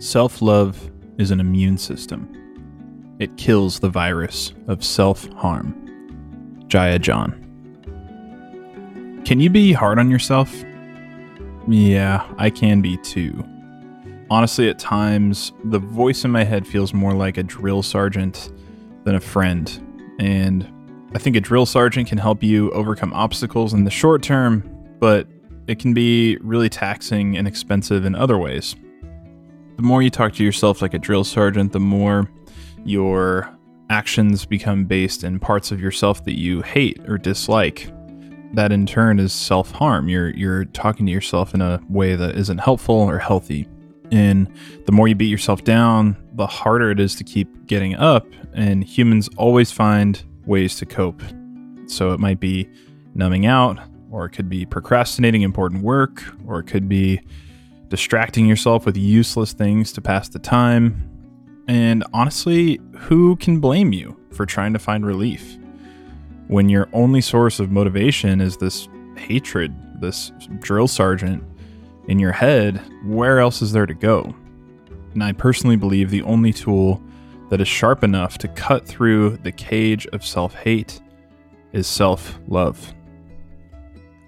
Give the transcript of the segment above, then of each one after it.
Self love is an immune system. It kills the virus of self harm. Jaiya John. Can you be hard on yourself? Yeah, I can be too. Honestly, at times, the voice in my head feels more like a drill sergeant than a friend. And I think a drill sergeant can help you overcome obstacles in the short term, but it can be really taxing and expensive in other ways the more you talk to yourself like a drill sergeant, the more your actions become based in parts of yourself that you hate or dislike. That in turn is self harm. You're you're talking to yourself in a way that isn't helpful or healthy. And the more you beat yourself down, the harder it is to keep getting up. And humans always find ways to cope. So it might be numbing out, or it could be procrastinating important work, or it could be distracting yourself with useless things to pass the time. And honestly, who can blame you for trying to find relief? When your only source of motivation is this hatred, this drill sergeant in your head, where else is there to go? And I personally believe the only tool that is sharp enough to cut through the cage of self hate is self love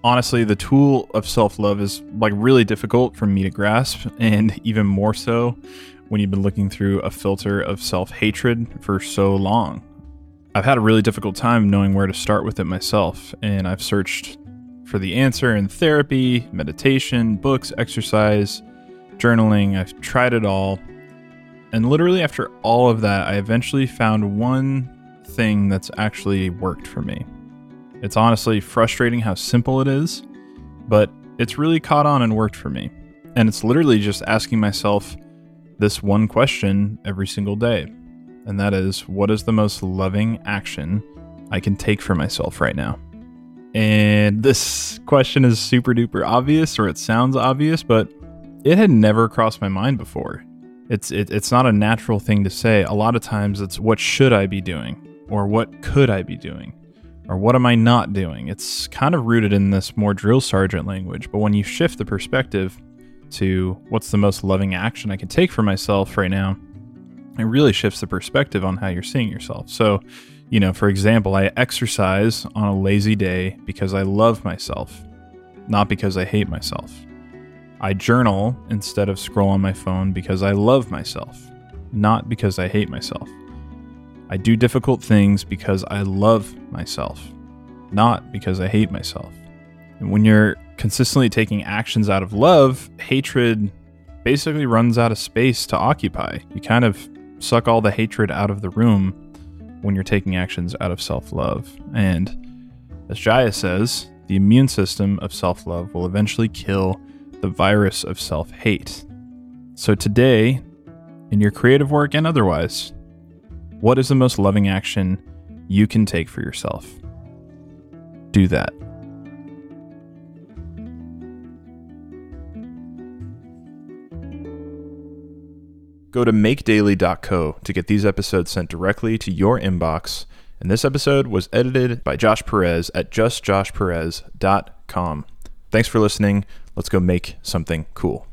honestly, the tool of self love is like really difficult for me to grasp, and even more so when you've been looking through a filter of self hatred for so long. I've had a really difficult time knowing where to start with it myself, and I've searched for the answer in therapy, meditation, books, exercise, journaling. I've tried it all. And literally, after all of that, I eventually found one thing that's actually worked for me. It's honestly frustrating how simple it is, but it's really caught on and worked for me. And it's literally just asking myself this one question every single day. And that is, what is the most loving action I can take for myself right now? And this question is super duper obvious, or it sounds obvious, but it had never crossed my mind before. It's it, it's not a natural thing to say. A lot of times, it's what should I be doing, or what could I be doing or what am I not doing? It's kind of rooted in this more drill sergeant language, but when you shift the perspective to what's the most loving action I can take for myself right now, it really shifts the perspective on how you're seeing yourself. So, you know, for example, I exercise on a lazy day because I love myself, not because I hate myself. I journal instead of scroll on my phone because I love myself, not because I hate myself. I do difficult things because I love myself, not because I hate myself. And when you're consistently taking actions out of love, hatred basically runs out of space to occupy. You kind of suck all the hatred out of the room when you're taking actions out of self love. And as Jaiya says, the immune system of self love will eventually kill the virus of self hate. So today, in your creative work and otherwise, what is the most loving action you can take for yourself? Do that. Go to makedaily.co to get these episodes sent directly to your inbox. And this episode was edited by Josh Perez at justjoshperez.com. Thanks for listening. Let's go make something cool.